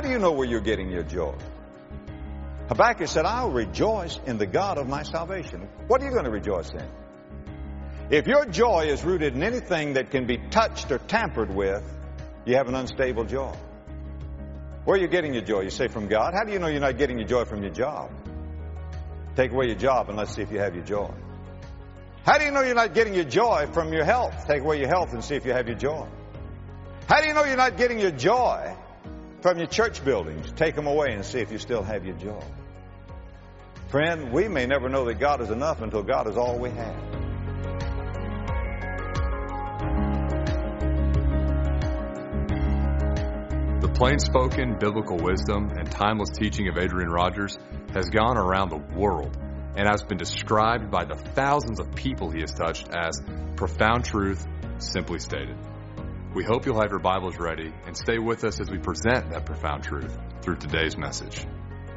How do you know where you're getting your joy? Habakkuk said, I'll rejoice in the God of my salvation. What are you going to rejoice in? If your joy is rooted in anything that can be touched or tampered with, you have an unstable joy. Where are you getting your joy? You say from God. How do you know you're not getting your joy from your job? Take away your job and let's see if you have your joy. How do you know you're not getting your joy from your health? Take away your health and see if you have your joy. How do you know you're not getting your joy from your church buildings? Take them away and see if you still have your joy. Friend, we may never know that God is enough until God is all we have. The plain spoken biblical wisdom and timeless teaching of Adrian Rogers has gone around the world and has been described by the thousands of people he has touched as profound truth, simply stated. We hope you'll have your Bibles ready and stay with us as we present that profound truth through today's message.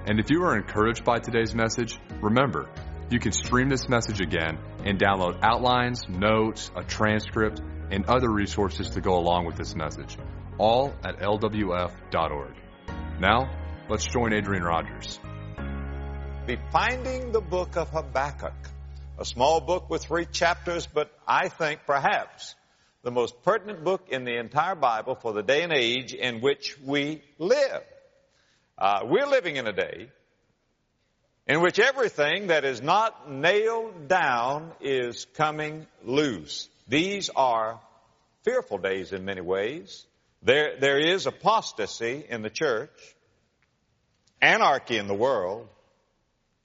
And if you are encouraged by today's message, remember, you can stream this message again and download outlines, notes, a transcript, and other resources to go along with this message, all at lwf.org. Now, let's join Adrian Rogers. Be finding the book of Habakkuk, a small book with three chapters, but I think perhaps the most pertinent book in the entire Bible for the day and age in which we live. Uh, we're living in a day in which everything that is not nailed down is coming loose. These are fearful days in many ways. There, there is apostasy in the church, anarchy in the world,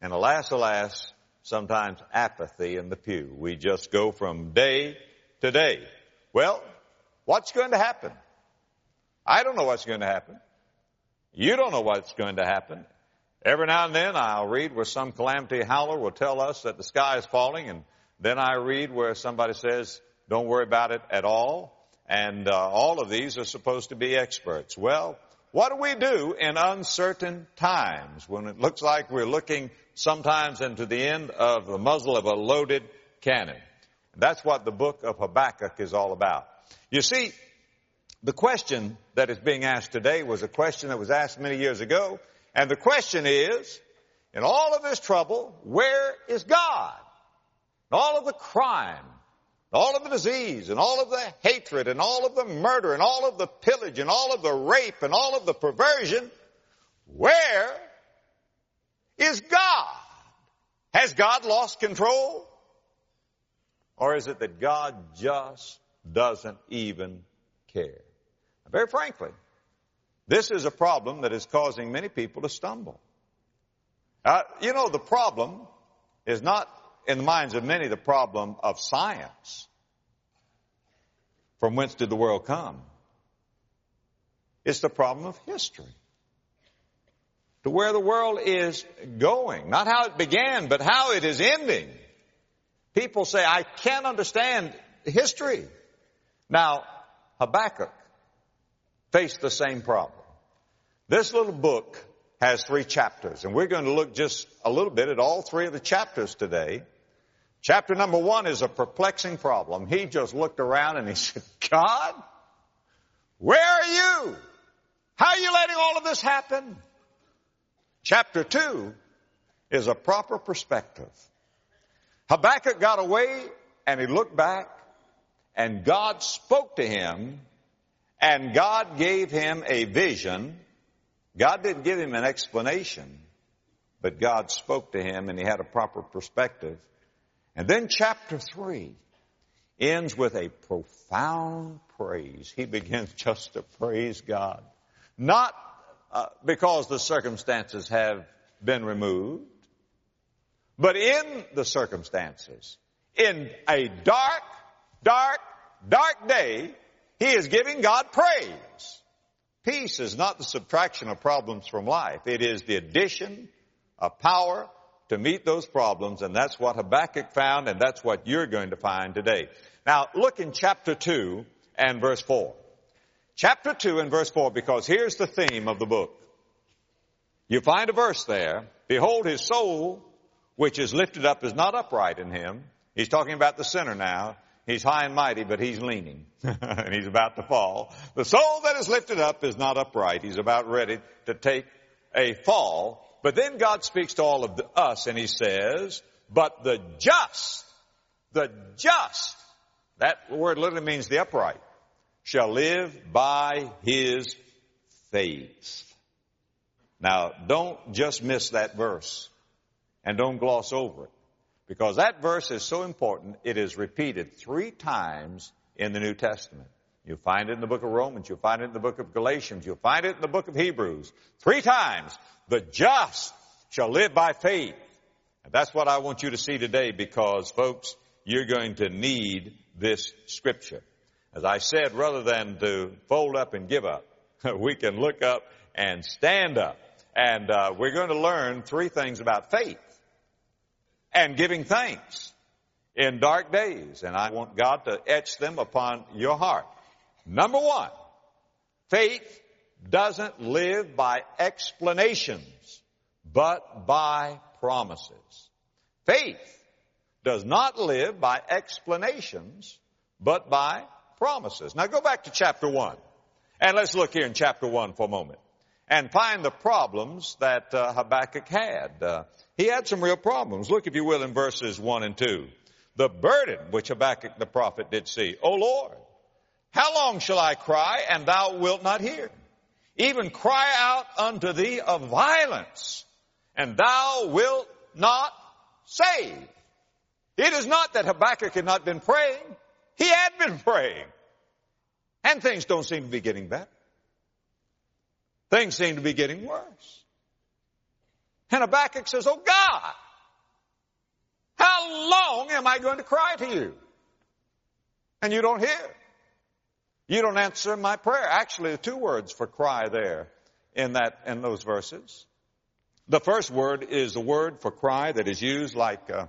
and alas, alas, sometimes apathy in the pew. We just go from day to day. Well, what's going to happen? I don't know what's going to happen. You don't know what's going to happen. Every now and then I'll read where some calamity howler will tell us that the sky is falling, and then I read where somebody says, don't worry about it at all. And uh, all of these are supposed to be experts. Well, what do we do in uncertain times when it looks like we're looking sometimes into the end of the muzzle of a loaded cannon? That's what the book of Habakkuk is all about. You see, the question that is being asked today was a question that was asked many years ago. And the question is, in all of this trouble, where is God? In all of the crime, in all of the disease, and all of the hatred, and all of the murder, and all of the pillage, and all of the rape, and all of the perversion, where is God? Has God lost control? Or is it that God just doesn't even care? Very frankly, this is a problem that is causing many people to stumble. Uh, you know, the problem is not in the minds of many the problem of science. From whence did the world come? It's the problem of history. To where the world is going. Not how it began, but how it is ending. People say, I can't understand history. Now, Habakkuk faced the same problem. This little book has three chapters, and we're going to look just a little bit at all three of the chapters today. Chapter number one is a perplexing problem. He just looked around and he said, God, where are you? How are you letting all of this happen? Chapter two is a proper perspective. Habakkuk got away and he looked back and God spoke to him and God gave him a vision. God didn't give him an explanation, but God spoke to him and he had a proper perspective. And then chapter three ends with a profound praise. He begins just to praise God. Not uh, because the circumstances have been removed, but in the circumstances, in a dark, dark, dark day, he is giving God praise. Peace is not the subtraction of problems from life. It is the addition of power to meet those problems, and that's what Habakkuk found, and that's what you're going to find today. Now, look in chapter 2 and verse 4. Chapter 2 and verse 4, because here's the theme of the book. You find a verse there. Behold, his soul, which is lifted up, is not upright in him. He's talking about the sinner now. He's high and mighty, but he's leaning. and he's about to fall. The soul that is lifted up is not upright. He's about ready to take a fall. But then God speaks to all of the, us and he says, but the just, the just, that word literally means the upright, shall live by his faith. Now, don't just miss that verse and don't gloss over it because that verse is so important. It is repeated three times in the New Testament. You'll find it in the book of Romans. You'll find it in the book of Galatians. You'll find it in the book of Hebrews. Three times. The just shall live by faith. And that's what I want you to see today because folks, you're going to need this scripture. As I said, rather than to fold up and give up, we can look up and stand up. And uh, we're going to learn three things about faith and giving thanks in dark days. And I want God to etch them upon your heart. Number one, faith doesn't live by explanations, but by promises. Faith does not live by explanations, but by promises. Now go back to chapter one, and let's look here in chapter one for a moment, and find the problems that uh, Habakkuk had. Uh, he had some real problems. Look, if you will, in verses one and two. The burden which Habakkuk the prophet did see. O Lord, how long shall I cry and thou wilt not hear? Even cry out unto thee of violence and thou wilt not save. It is not that Habakkuk had not been praying. He had been praying. And things don't seem to be getting better. Things seem to be getting worse. And Habakkuk says, Oh God, how long am I going to cry to you? And you don't hear. You don't answer my prayer. Actually, the two words for cry there in that, in those verses. The first word is a word for cry that is used like a,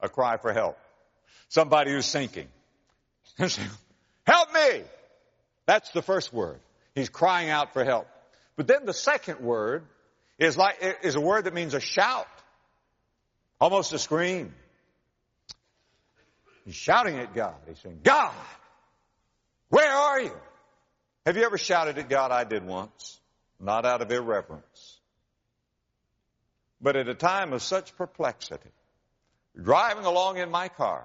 a cry for help. Somebody who's sinking. help me! That's the first word. He's crying out for help. But then the second word is like, is a word that means a shout. Almost a scream. He's shouting at God. He's saying, God, where are you? Have you ever shouted at God? I did once. Not out of irreverence. But at a time of such perplexity, driving along in my car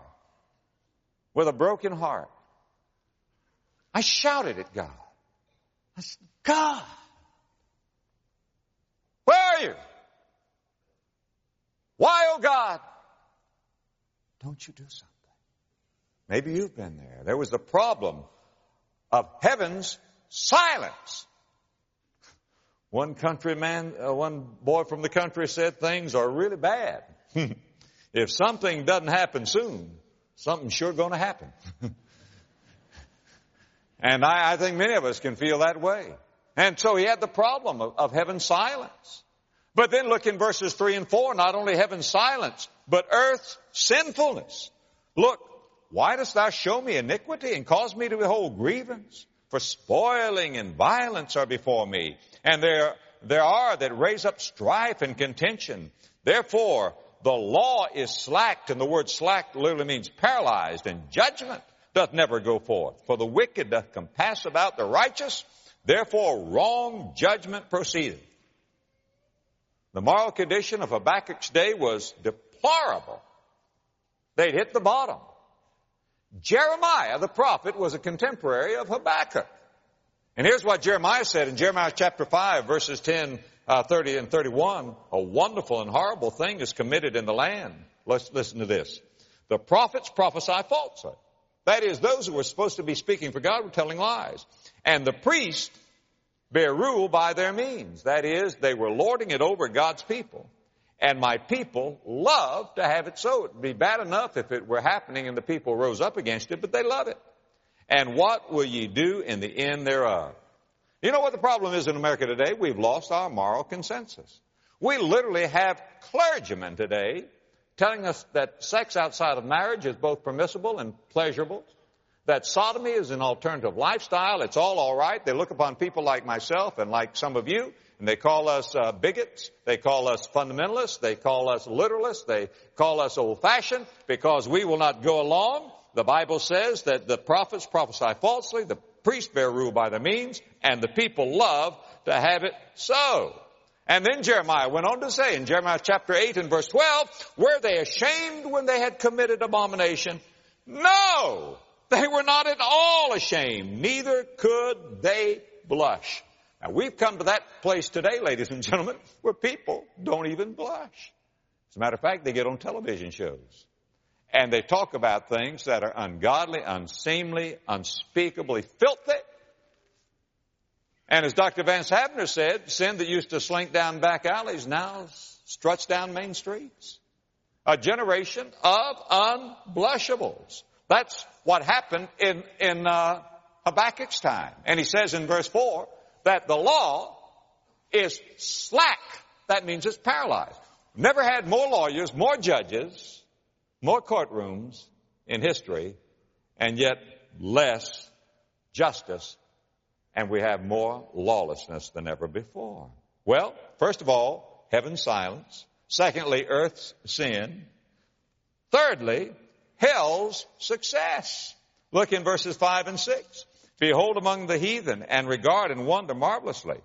with a broken heart, I shouted at God. I said, God, are you? Why, oh God, don't you do something? Maybe you've been there. There was the problem of heaven's silence. One countryman, uh, one boy from the country said things are really bad. if something doesn't happen soon, something's sure going to happen. and I, I, think many of us can feel that way. And so he had the problem of, of heaven's silence. But then look in verses three and four, not only heaven's silence, but earth's sinfulness. Look, why dost thou show me iniquity and cause me to behold grievance? For spoiling and violence are before me, and there, there are that raise up strife and contention. Therefore, the law is slacked, and the word slacked literally means paralyzed, and judgment doth never go forth. For the wicked doth compass about the righteous, therefore wrong judgment proceedeth. The moral condition of Habakkuk's day was deplorable. They'd hit the bottom. Jeremiah, the prophet, was a contemporary of Habakkuk. And here's what Jeremiah said in Jeremiah chapter 5 verses 10, uh, 30 and 31. A wonderful and horrible thing is committed in the land. Let's listen to this. The prophets prophesy falsehood. That is, those who were supposed to be speaking for God were telling lies. And the priests bear rule by their means. That is, they were lording it over God's people. And my people love to have it so. It would be bad enough if it were happening and the people rose up against it, but they love it. And what will ye do in the end thereof? You know what the problem is in America today? We've lost our moral consensus. We literally have clergymen today telling us that sex outside of marriage is both permissible and pleasurable, that sodomy is an alternative lifestyle, it's all alright. They look upon people like myself and like some of you and they call us uh, bigots. They call us fundamentalists. They call us literalists. They call us old-fashioned because we will not go along the Bible says that the prophets prophesy falsely, the priests bear rule by the means, and the people love to have it so. And then Jeremiah went on to say in Jeremiah chapter 8 and verse 12, were they ashamed when they had committed abomination? No! They were not at all ashamed, neither could they blush. Now we've come to that place today, ladies and gentlemen, where people don't even blush. As a matter of fact, they get on television shows. And they talk about things that are ungodly, unseemly, unspeakably filthy. And as Dr. Vance Havner said, sin that used to slink down back alleys now struts down main streets. A generation of unblushables. That's what happened in, in uh, Habakkuk's time. And he says in verse 4 that the law is slack. That means it's paralyzed. Never had more lawyers, more judges, more courtrooms in history, and yet less justice and we have more lawlessness than ever before. Well, first of all, heaven's silence. Secondly, earth's sin. Thirdly, hell's success. Look in verses 5 and 6. Behold among the heathen and regard and wonder marvelously.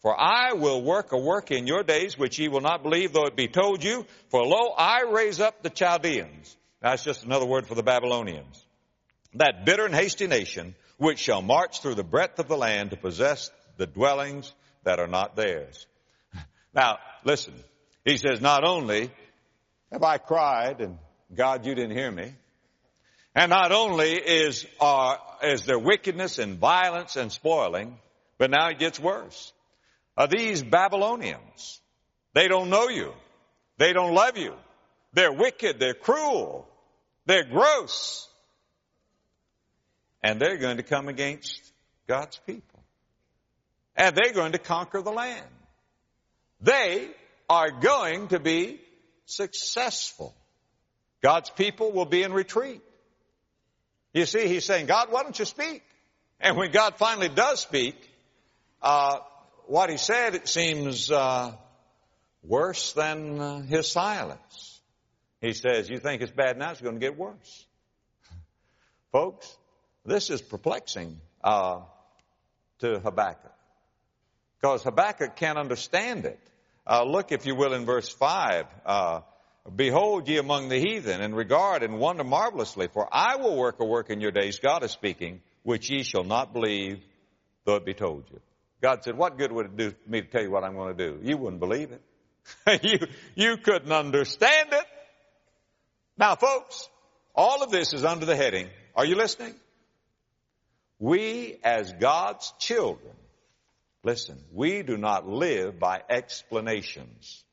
For I will work a work in your days which ye will not believe though it be told you. For lo, I raise up the Chaldeans. That's just another word for the Babylonians. That bitter and hasty nation which shall march through the breadth of the land to possess the dwellings that are not theirs. Now, listen. He says, not only have I cried and God, you didn't hear me. And not only is, uh, is there wickedness and violence and spoiling, but now it gets worse. Uh, these Babylonians, they don't know you. They don't love you. They're wicked. They're cruel. They're gross and they're going to come against God's people. And they're going to conquer the land. They are going to be successful. God's people will be in retreat. You see, he's saying, God, why don't you speak? And when God finally does speak, uh, what he said, it seems uh, worse than uh, his silence. He says, you think it's bad now, it's going to get worse. Folks, this is perplexing uh, to Habakkuk because Habakkuk can't understand it. Uh, look, if you will, in verse 5. Behold ye among the heathen, and regard and wonder marvelously, for I will work a work in your days, God is speaking, which ye shall not believe, though it be told you. God said, what good would it do me to tell you what I'm going to do? You wouldn't believe it. you, you couldn't understand it. Now folks, all of this is under the heading, are you listening? We as God's children, listen, we do not live by explanations,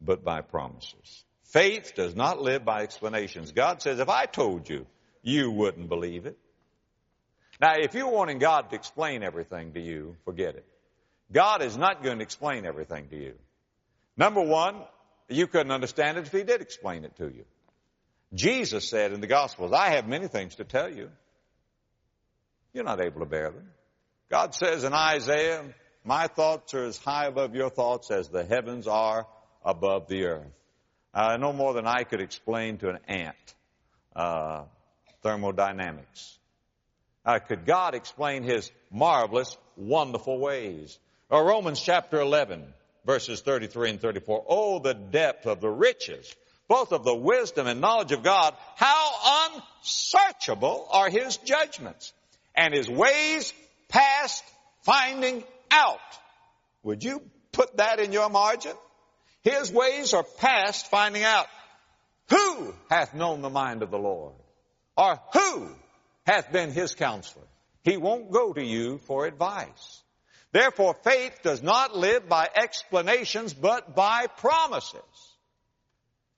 but by promises. Faith does not live by explanations. God says, if I told you, you wouldn't believe it. Now, if you're wanting God to explain everything to you, forget it. God is not going to explain everything to you. Number one, you couldn't understand it if He did explain it to you. Jesus said in the Gospels, I have many things to tell you. You're not able to bear them. God says in Isaiah, my thoughts are as high above your thoughts as the heavens are above the earth. Uh, no more than I could explain to an ant uh, thermodynamics. Uh, could God explain His marvelous, wonderful ways? Or Romans chapter 11, verses 33 and 34. Oh, the depth of the riches, both of the wisdom and knowledge of God. How unsearchable are His judgments and his ways past finding out. Would you put that in your margin? His ways are past finding out. Who hath known the mind of the Lord? Or who hath been his counselor? He won't go to you for advice. Therefore, faith does not live by explanations, but by promises.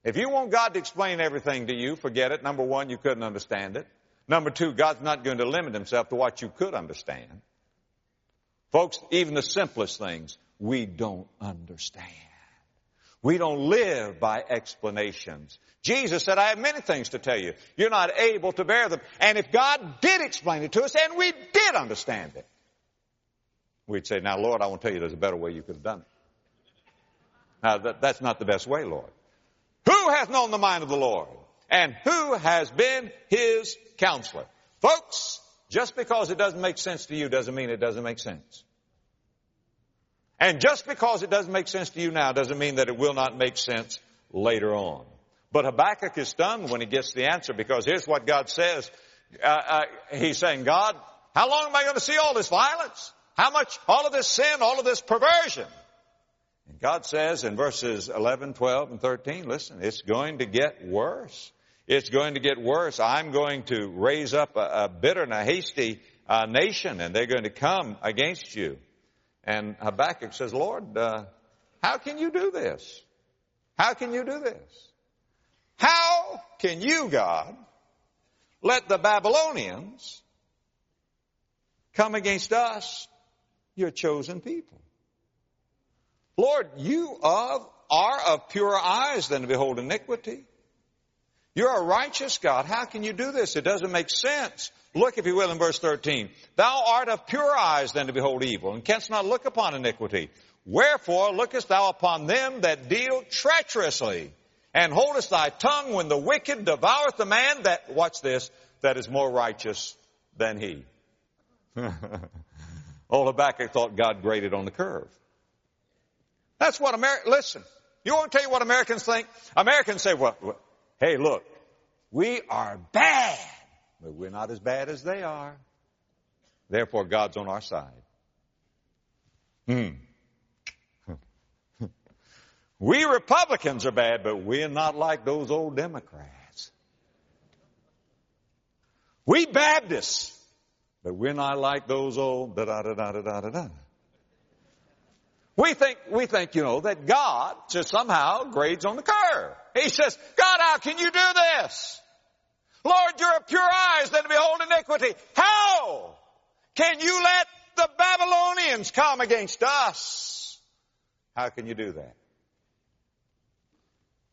If you want God to explain everything to you, forget it. Number one, you couldn't understand it. Number two, God's not going to limit himself to what you could understand. Folks, even the simplest things, we don't understand. We don't live by explanations. Jesus said, I have many things to tell you. You're not able to bear them. And if God did explain it to us and we did understand it, we'd say, now Lord, I want to tell you there's a better way you could have done it. Now that, that's not the best way, Lord. Who hath known the mind of the Lord? And who has been his counselor? Folks, just because it doesn't make sense to you doesn't mean it doesn't make sense. And just because it doesn't make sense to you now doesn't mean that it will not make sense later on. But Habakkuk is stunned when he gets the answer because here's what God says. Uh, uh, he's saying, God, how long am I going to see all this violence? How much, all of this sin, all of this perversion? And God says in verses 11, 12, and 13, listen, it's going to get worse. It's going to get worse. I'm going to raise up a, a bitter and a hasty uh, nation, and they're going to come against you. And Habakkuk says, Lord, uh, how can you do this? How can you do this? How can you, God, let the Babylonians come against us, your chosen people? Lord, you of, are of purer eyes than to behold iniquity. You're a righteous God. How can you do this? It doesn't make sense. Look, if you will, in verse 13. Thou art of pure eyes than to behold evil, and canst not look upon iniquity. Wherefore lookest thou upon them that deal treacherously, and holdest thy tongue when the wicked devoureth the man that, watch this, that is more righteous than he. Old Habakkuk thought God graded on the curve. That's what America, listen, you want to tell you what Americans think? Americans say, well, Hey, look, we are bad, but we're not as bad as they are. Therefore, God's on our side. Hmm. we Republicans are bad, but we're not like those old Democrats. We Baptists, but we're not like those old da da da da da da da. We think, we think, you know, that God just somehow grades on the curve. He says, God, how can you do this? Lord, you're pure eyes than to behold iniquity. How can you let the Babylonians come against us? How can you do that?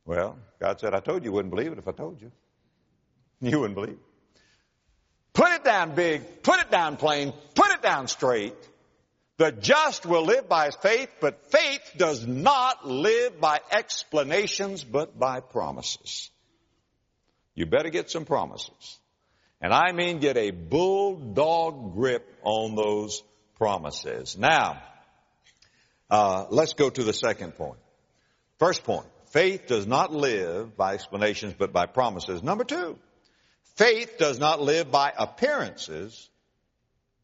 Well, God said, I told you you wouldn't believe it if I told you. You wouldn't believe. Put it down big, put it down plain, put it down straight. The just will live by faith, but faith does not live by explanations, but by promises. You better get some promises. And I mean get a bulldog grip on those promises. Now, uh, let's go to the second point. First point, faith does not live by explanations, but by promises. Number two, faith does not live by appearances,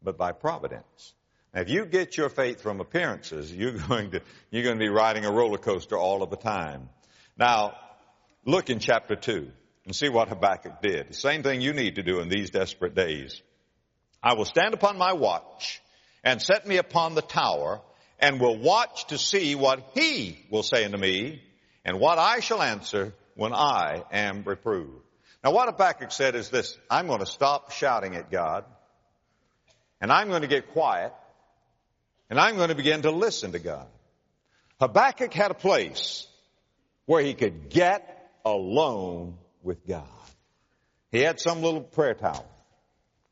but by providence. Now, if you get your faith from appearances, you're going to, you're going to be riding a roller coaster all of the time. Now, look in chapter 2 and see what Habakkuk did. The same thing you need to do in these desperate days. I will stand upon my watch and set me upon the tower and will watch to see what he will say unto me and what I shall answer when I am reproved. Now what Habakkuk said is this, I'm going to stop shouting at God and I'm going to get quiet and I'm going to begin to listen to God. Habakkuk had a place where he could get alone with God. He had some little prayer tower.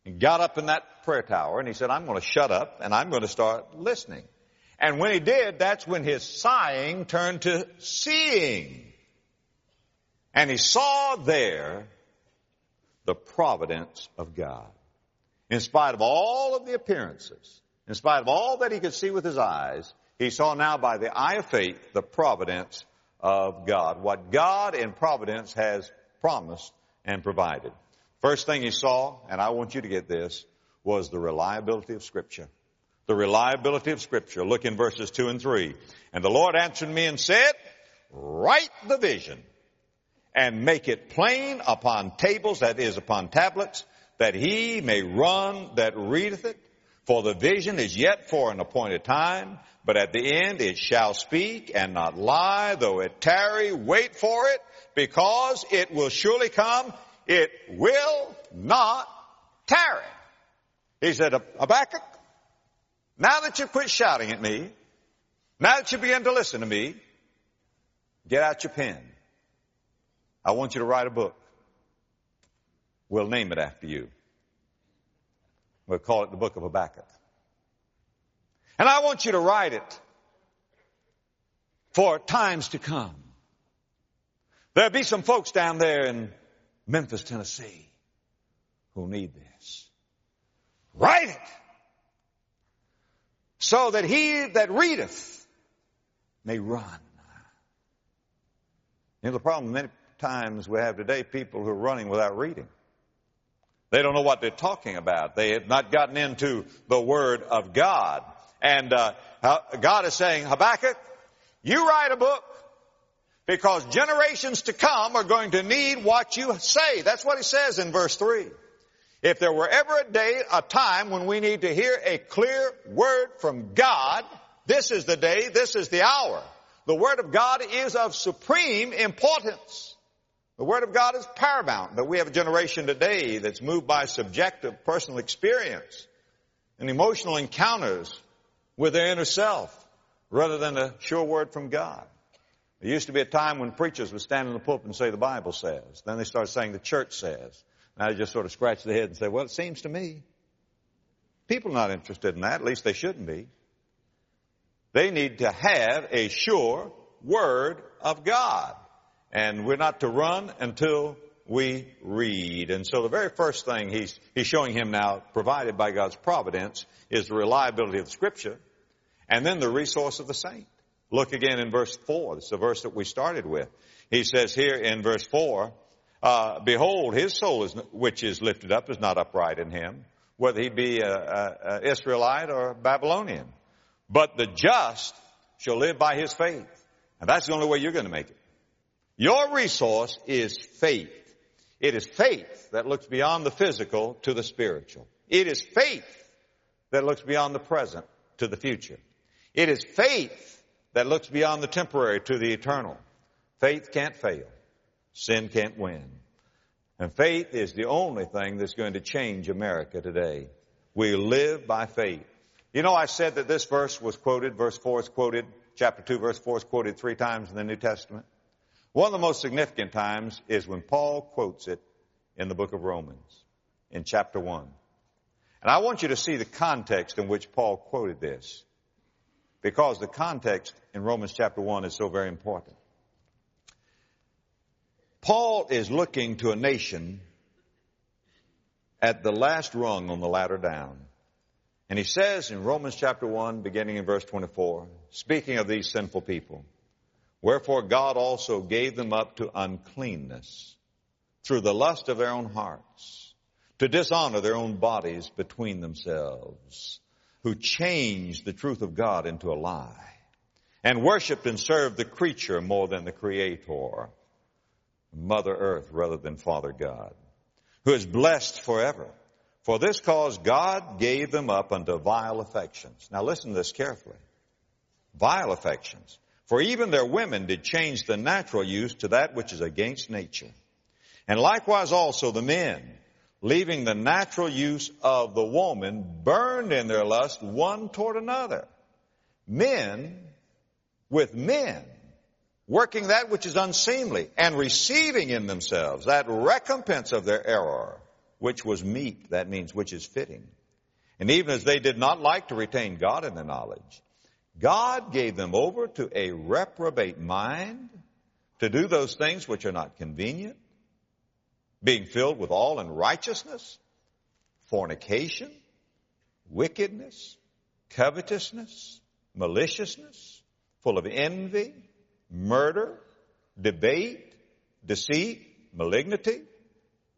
He got up in that prayer tower and he said, I'm going to shut up and I'm going to start listening. And when he did, that's when his sighing turned to seeing. And he saw there the providence of God. In spite of all of the appearances, in spite of all that he could see with his eyes, he saw now by the eye of faith the providence of God. What God in providence has promised and provided. First thing he saw, and I want you to get this, was the reliability of Scripture. The reliability of Scripture. Look in verses 2 and 3. And the Lord answered me and said, Write the vision and make it plain upon tables, that is, upon tablets, that he may run that readeth it. For the vision is yet for an appointed time, but at the end it shall speak and not lie, though it tarry, wait for it, because it will surely come. It will not tarry. He said, Habakkuk, now that you quit shouting at me, now that you begin to listen to me, get out your pen. I want you to write a book. We'll name it after you. We'll call it the book of Habakkuk. And I want you to write it for times to come. There'll be some folks down there in Memphis, Tennessee, who'll need this. Write it so that he that readeth may run. You know, the problem many times we have today, people who are running without reading. They don't know what they're talking about. They have not gotten into the Word of God. And uh, God is saying, Habakkuk, you write a book because generations to come are going to need what you say. That's what he says in verse 3. If there were ever a day, a time when we need to hear a clear word from God, this is the day, this is the hour. The Word of God is of supreme importance. The Word of God is paramount, but we have a generation today that's moved by subjective personal experience and emotional encounters with their inner self rather than a sure word from God. There used to be a time when preachers would stand in the pulpit and say the Bible says. Then they started saying the church says. Now they just sort of scratch their head and say, well, it seems to me. People are not interested in that. At least they shouldn't be. They need to have a sure word of God. And we're not to run until we read. And so the very first thing he's, he's showing him now, provided by God's providence, is the reliability of the scripture and then the resource of the saint. Look again in verse 4. It's the verse that we started with. He says here in verse 4, uh, behold, his soul is, which is lifted up is not upright in him, whether he be a, a, a Israelite or a Babylonian. But the just shall live by his faith. And that's the only way you're going to make it. Your resource is faith. It is faith that looks beyond the physical to the spiritual. It is faith that looks beyond the present to the future. It is faith that looks beyond the temporary to the eternal. Faith can't fail. Sin can't win. And faith is the only thing that's going to change America today. We live by faith. You know, I said that this verse was quoted, verse 4 is quoted, chapter 2, verse 4 is quoted three times in the New Testament. One of the most significant times is when Paul quotes it in the book of Romans, in chapter 1. And I want you to see the context in which Paul quoted this, because the context in Romans chapter 1 is so very important. Paul is looking to a nation at the last rung on the ladder down. And he says in Romans chapter 1, beginning in verse 24, speaking of these sinful people, Wherefore God also gave them up to uncleanness through the lust of their own hearts, to dishonor their own bodies between themselves, who changed the truth of God into a lie, and worshiped and served the creature more than the Creator Mother Earth rather than Father God, who is blessed forever. For this cause God gave them up unto vile affections. Now listen to this carefully. Vile affections. For even their women did change the natural use to that which is against nature. And likewise also the men, leaving the natural use of the woman, burned in their lust one toward another. Men with men working that which is unseemly, and receiving in themselves that recompense of their error, which was meet, that means which is fitting. And even as they did not like to retain God in their knowledge, God gave them over to a reprobate mind to do those things which are not convenient, being filled with all unrighteousness, fornication, wickedness, covetousness, maliciousness, full of envy, murder, debate, deceit, malignity,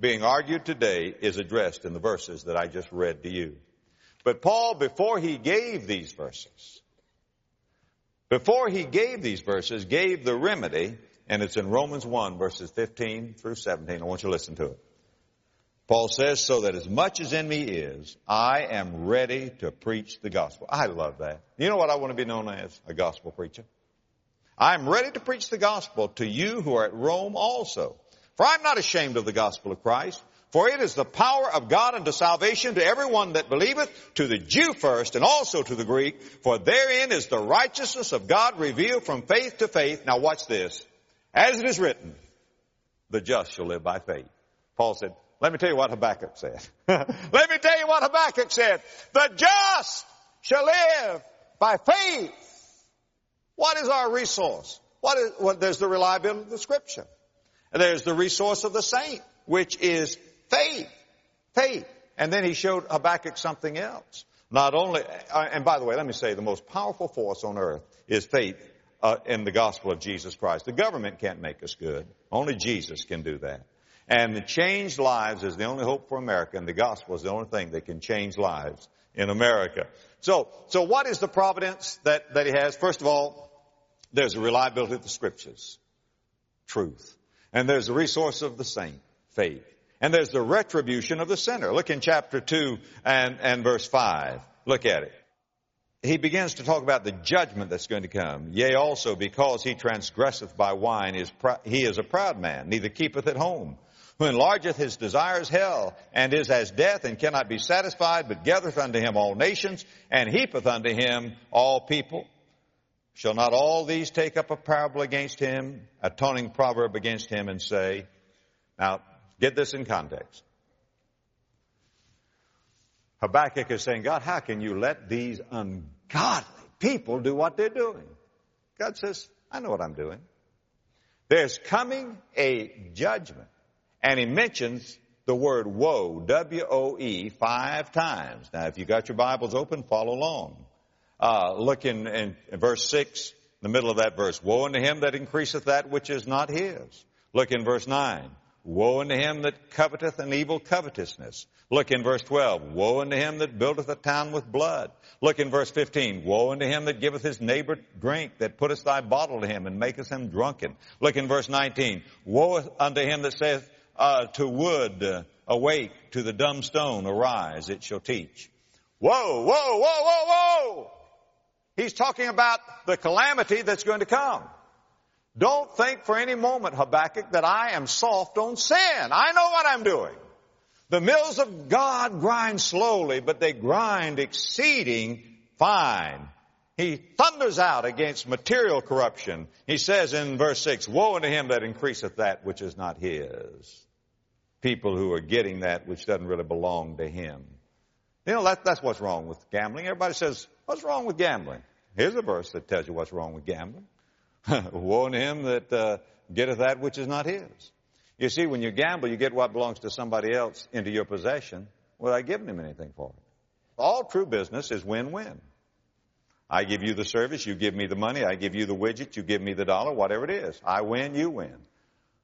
being argued today is addressed in the verses that I just read to you. But Paul, before he gave these verses, before he gave these verses, gave the remedy, and it's in Romans 1 verses 15 through 17. I want you to listen to it. Paul says, so that as much as in me is, I am ready to preach the gospel. I love that. You know what I want to be known as? A gospel preacher. I'm ready to preach the gospel to you who are at Rome also for I'm not ashamed of the gospel of Christ, For it is the power of God unto salvation to everyone that believeth, to the Jew first and also to the Greek, for therein is the righteousness of God revealed from faith to faith. Now watch this. As it is written, the just shall live by faith. Paul said, let me tell you what Habakkuk said. let me tell you what Habakkuk said. The just shall live by faith. What is our resource? What is, well, there's the reliability of the scripture. There's the resource of the saint, which is faith. Faith. And then he showed Habakkuk something else. Not only, uh, and by the way, let me say the most powerful force on earth is faith uh, in the gospel of Jesus Christ. The government can't make us good. Only Jesus can do that. And the changed lives is the only hope for America, and the gospel is the only thing that can change lives in America. So, so what is the providence that, that he has? First of all, there's a reliability of the scriptures. Truth. And there's the resource of the saint. Faith. And there's the retribution of the sinner. Look in chapter 2 and, and verse 5. Look at it. He begins to talk about the judgment that's going to come. Yea, also because he transgresseth by wine, is he is a proud man, neither keepeth at home who enlargeth his desires hell, and is as death, and cannot be satisfied, but gathereth unto him all nations, and heapeth unto him all people. Shall not all these take up a parable against him, a taunting proverb against him, and say, now, get this in context. Habakkuk is saying, God, how can you let these ungodly people do what they're doing? God says, I know what I'm doing. There's coming a judgment and he mentions the word woe, W-O-E, five times. Now, if you got your Bibles open, follow along. Uh, look in, in, verse 6, the middle of that verse. Woe unto him that increaseth that which is not his. Look in verse 9. Woe unto him that coveteth an evil covetousness. Look in verse 12. Woe unto him that buildeth a town with blood. Look in verse 15. Woe unto him that giveth his neighbor drink, that putteth thy bottle to him and maketh him drunken. Look in verse 19. Woe unto him that saith, uh, to wood, uh, awake, to the dumb stone, arise, it shall teach. Whoa, whoa, whoa, whoa, whoa! He's talking about the calamity that's going to come. Don't think for any moment, Habakkuk, that I am soft on sin. I know what I'm doing. The mills of God grind slowly, but they grind exceeding fine. He thunders out against material corruption. He says in verse 6, Woe unto him that increaseth that which is not his people who are getting that which doesn't really belong to him. You know, that, that's what's wrong with gambling. Everybody says, what's wrong with gambling? Here's a verse that tells you what's wrong with gambling. Woe him that uh, getteth that which is not his. You see, when you gamble, you get what belongs to somebody else into your possession without giving him anything for it. All true business is win-win. I give you the service, you give me the money, I give you the widget, you give me the dollar, whatever it is. I win, you win.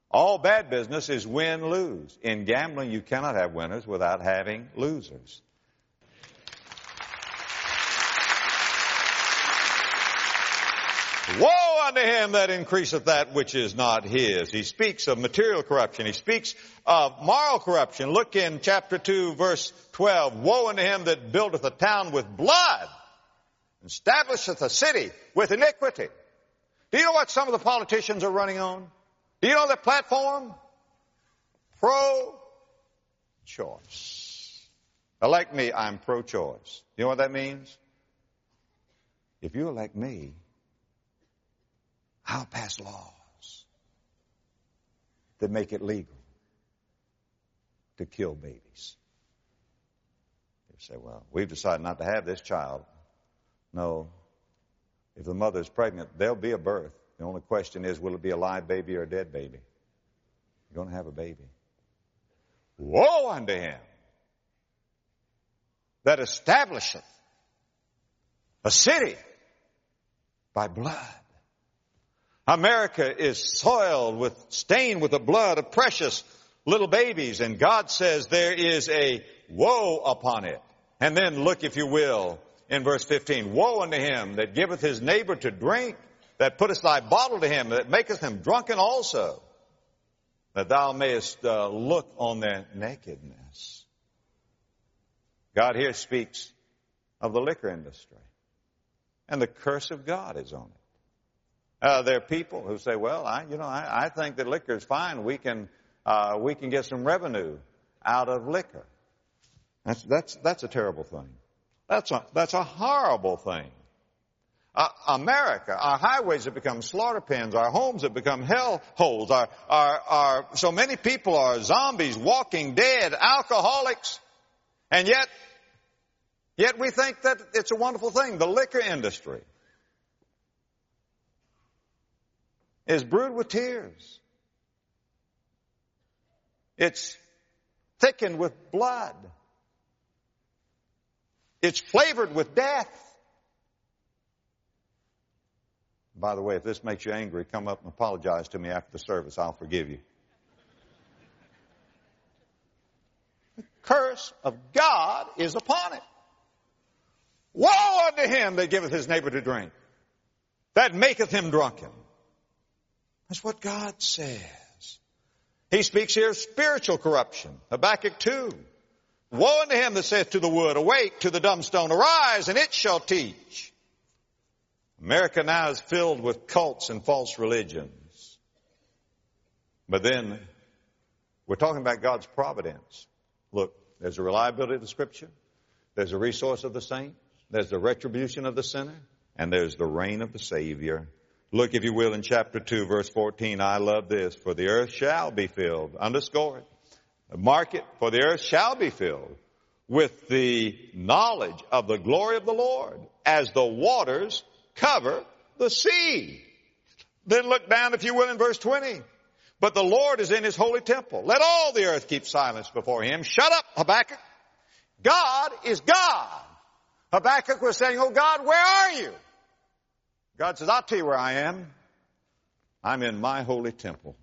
All bad business is win-lose. In gambling, you cannot have winners without having losers. Woe unto him that increaseth that which is not his. He speaks of material corruption. He speaks of moral corruption. Look in chapter 2 verse 12. Woe unto him that buildeth a town with blood, and establisheth a city with iniquity. Do you know what some of the politicians are running on? Do you know their platform? Pro-choice. Elect me, I'm pro-choice. You know what that means? If you elect me, I'll pass laws that make it legal to kill babies. You say, well, we've decided not to have this child. No. If the mother is pregnant, there'll be a birth. The only question is, will it be a live baby or a dead baby? You're going to have a baby. Woe unto him that establisheth a city by blood. America is soiled with, stained with the blood of precious little babies, and God says there is a woe upon it. And then look, if you will, in verse 15, woe unto him that giveth his neighbor to drink that putteth thy bottle to him, that maketh him drunken also, that thou mayest uh, look on their nakedness. God here speaks of the liquor industry, and the curse of God is on it. Uh, there are people who say, "Well, I, you know, I, I think that liquor is fine. We can, uh, we can get some revenue out of liquor. That's, that's, that's a terrible thing. That's a, that's a horrible thing. Uh, America, our highways have become slaughter pens, our homes have become hell holes, our, our, our, so many people are zombies, walking dead, alcoholics, and yet, yet we think that it's a wonderful thing. The liquor industry is brewed with tears. It's thickened with blood. It's flavored with death. By the way, if this makes you angry, come up and apologize to me after the service. I'll forgive you. The curse of God is upon it. Woe unto him that giveth his neighbor to drink, that maketh him drunken. That's what God says. He speaks here of spiritual corruption. Habakkuk 2. Woe unto him that saith to the wood, awake, to the dumb stone, arise, and it shall teach. America now is filled with cults and false religions. But then, we're talking about God's providence. Look, there's a reliability of the scripture, there's a resource of the saints, there's the retribution of the sinner, and there's the reign of the Savior. Look, if you will, in chapter 2, verse 14, I love this. For the earth shall be filled. Underscore it. Mark it. For the earth shall be filled with the knowledge of the glory of the Lord as the waters cover the sea. Then look down, if you will, in verse 20. But the Lord is in his holy temple. Let all the earth keep silence before him. Shut up, Habakkuk. God is God. Habakkuk was saying, Oh God, where are you? God says, I'll tell you where I am. I'm in my holy temple.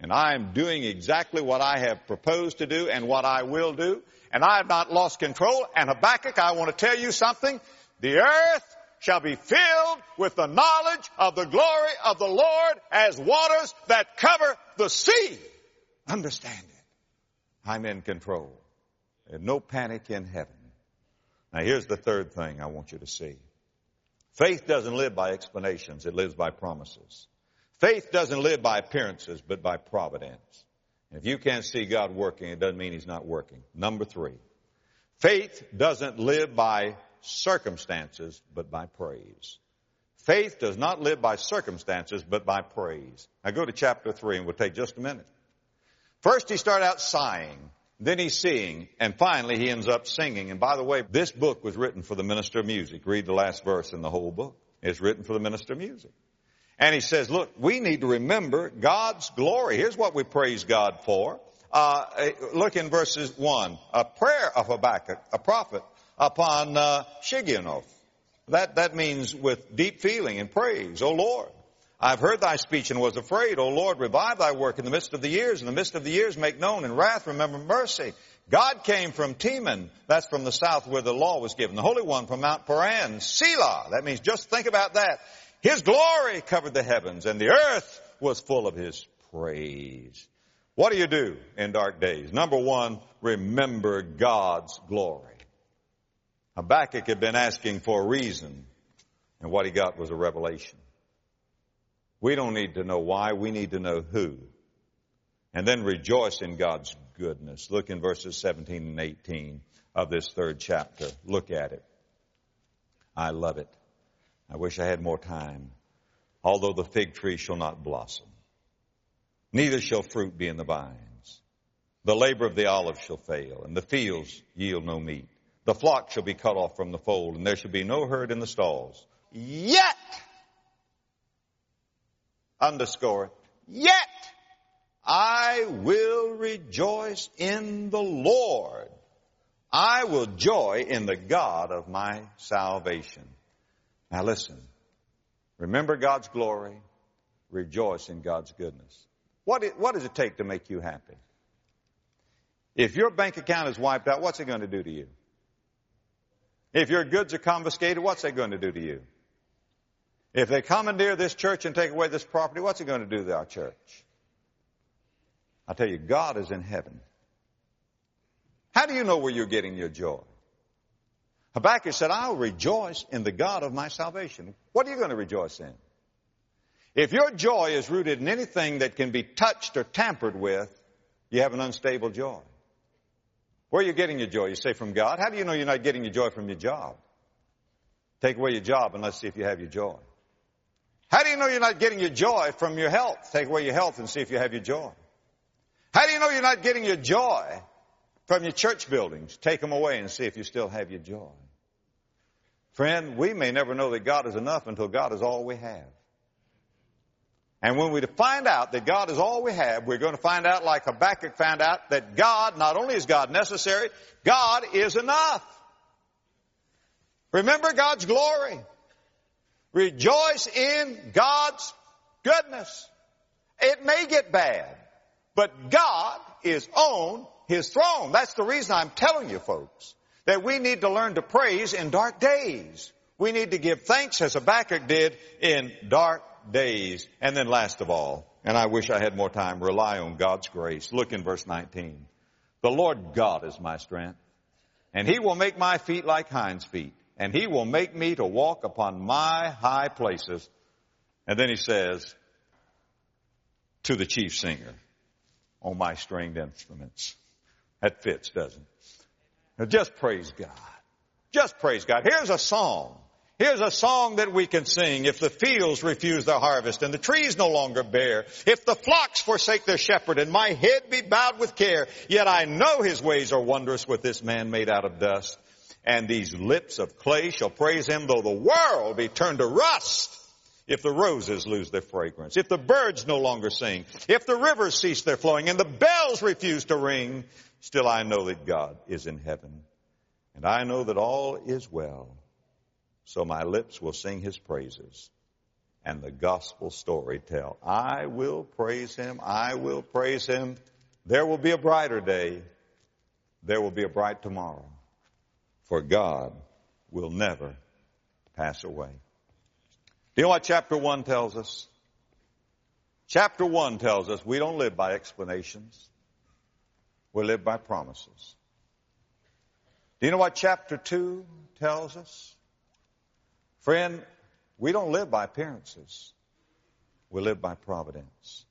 And I am doing exactly what I have proposed to do and what I will do. And I have not lost control. And Habakkuk, I want to tell you something. The earth shall be filled with the knowledge of the glory of the Lord as waters that cover the sea. Understand it. I'm in control. No panic in heaven. Now here's the third thing I want you to see. Faith doesn't live by explanations, it lives by promises. Faith doesn't live by appearances, but by providence. If you can't see God working, it doesn't mean He's not working. Number three. Faith doesn't live by circumstances, but by praise. Faith does not live by circumstances, but by praise. Now go to chapter 3 and we'll take just a minute. First he started out sighing, then he's seeing, and finally he ends up singing. And by the way, this book was written for the minister of music. Read the last verse in the whole book. It's written for the minister of music. And he says, look, we need to remember God's glory. Here's what we praise God for. Uh, look in verses 1. A prayer of Habakkuk, a prophet, upon uh, Shigionoth. That, that means with deep feeling and praise. O Lord, I've heard thy speech and was afraid. O Lord, revive thy work in the midst of the years. In the midst of the years make known. In wrath remember mercy. God came from Teman. That's from the south where the law was given. The Holy One from Mount Paran. Selah. That means just think about that. His glory covered the heavens and the earth was full of His praise. What do you do in dark days? Number one, remember God's glory. Habakkuk had been asking for a reason, and what he got was a revelation. We don't need to know why, we need to know who. And then rejoice in God's goodness. Look in verses 17 and 18 of this third chapter. Look at it. I love it. I wish I had more time. Although the fig tree shall not blossom, neither shall fruit be in the vines. The labor of the olive shall fail, and the fields yield no meat. The flock shall be cut off from the fold, and there shall be no herd in the stalls. Yet, underscore yet I will rejoice in the Lord. I will joy in the God of my salvation. Now listen. Remember God's glory. Rejoice in God's goodness. What, what does it take to make you happy? If your bank account is wiped out, what's it going to do to you? If your goods are confiscated, what's that going to do to you? If they commandeer this church and take away this property, what's it going to do to our church? I tell you, God is in heaven. How do you know where you're getting your joy? Habakkuk said, I'll rejoice in the God of my salvation. What are you going to rejoice in? If your joy is rooted in anything that can be touched or tampered with, You have an unstable joy. Where are you getting your joy? You say from God. How do you know you're not getting your joy from your job? Take away your job and let's see if you have your joy. How do you know you're not getting your joy from your health? Take away your health and see if you have your joy. How do you know you're not getting your joy from your church buildings? Take them away and see if you still have your joy. Friend, we may never know that God is enough until God is all we have. And when we find out that God is all we have, we're going to find out like Habakkuk found out that God, not only is God necessary, God is enough. Remember God's glory. Rejoice in God's goodness. It may get bad, but God is on His throne. That's the reason I'm telling you folks that we need to learn to praise in dark days. We need to give thanks as Habakkuk did in dark days. And then last of all, and I wish I had more time, rely on God's grace. Look in verse 19. The Lord God is my strength, and He will make my feet like hinds feet, and He will make me to walk upon my high places. And then He says, to the chief singer, on my stringed instruments. That fits, doesn't it? Now just praise God. Just praise God. Here's a song Here's a song that we can sing. If the fields refuse their harvest and the trees no longer bear, if the flocks forsake their shepherd and my head be bowed with care, yet I know his ways are wondrous with this man made out of dust. And these lips of clay shall praise him though the world be turned to rust. If the roses lose their fragrance, if the birds no longer sing, if the rivers cease their flowing and the bells refuse to ring, still I know that God is in heaven. And I know that all is well so my lips will sing his praises and the gospel story tell. I will praise him. I will praise him. There will be a brighter day. There will be a bright tomorrow. For God will never pass away. Do you know what chapter 1 tells us? Chapter 1 tells us we don't live by explanations. We live by promises. Do you know what chapter 2 tells us? Friend, we don't live by appearances. We live by providence.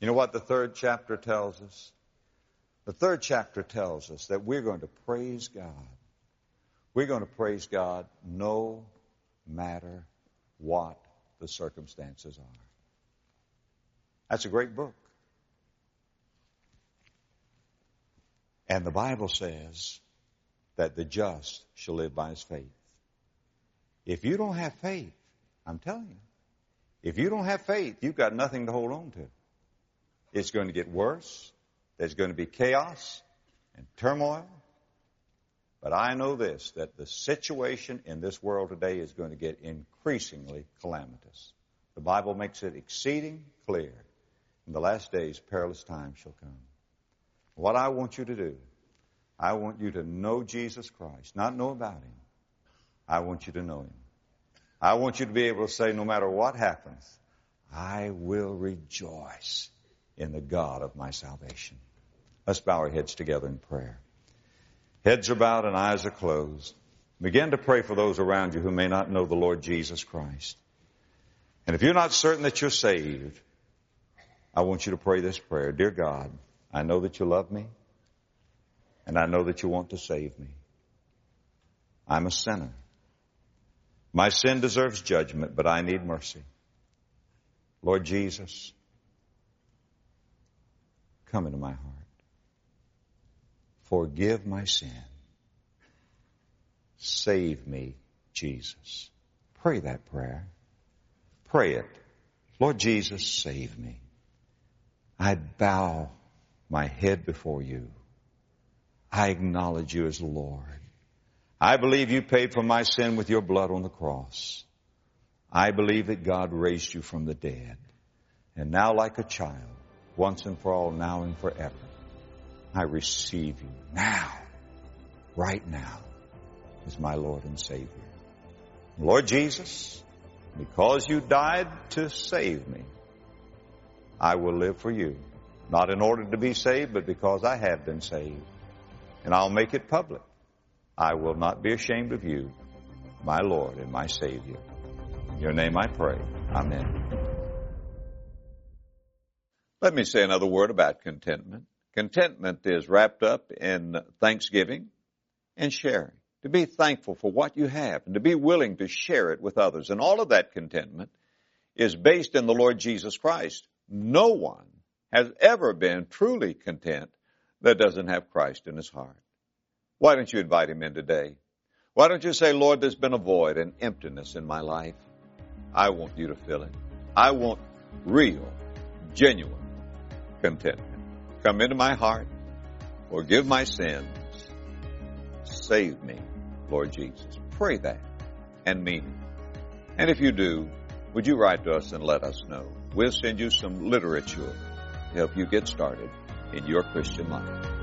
You know what the third chapter tells us? The third chapter tells us that we're going to praise God. We're going to praise God no matter what the circumstances are. That's a great book. And the Bible says that the just shall live by his faith. If you don't have faith, I'm telling you, if you don't have faith, you've got nothing to hold on to. It's going to get worse. There's going to be chaos and turmoil. But I know this, that the situation in this world today is going to get increasingly calamitous. The Bible makes it exceeding clear. In the last days, perilous times shall come. What I want you to do, I want you to know Jesus Christ, not know about Him. I want you to know Him. I want you to be able to say, no matter what happens, I will rejoice in the God of my salvation. Let's bow our heads together in prayer. Heads are bowed and eyes are closed. Begin to pray for those around you who may not know the Lord Jesus Christ. And if you're not certain that you're saved, I want you to pray this prayer. Dear God, I know that you love me, and I know that you want to save me. I'm a sinner. My sin deserves judgment, but I need mercy. Lord Jesus, come into my heart. Forgive my sin. Save me, Jesus. Pray that prayer. Pray it. Lord Jesus, save me. I bow my head before you. I acknowledge you as Lord. I believe you paid for my sin with your blood on the cross. I believe that God raised you from the dead. And now like a child, once and for all, now and forever, I receive you now, right now, as my Lord and Savior. Lord Jesus, because you died to save me, I will live for you. Not in order to be saved, but because I have been saved. And I'll make it public. I will not be ashamed of you, my Lord and my Savior. In your name I pray. Amen. Let me say another word about contentment. Contentment is wrapped up in thanksgiving and sharing. To be thankful for what you have and to be willing to share it with others. And all of that contentment is based in the Lord Jesus Christ. No one has ever been truly content that doesn't have Christ in his heart. Why don't you invite him in today? Why don't you say, Lord, there's been a void and emptiness in my life. I want you to fill it. I want real, genuine contentment. Come into my heart, forgive my sins, save me, Lord Jesus. Pray that and mean it. And if you do, would you write to us and let us know? We'll send you some literature to help you get started in your Christian life.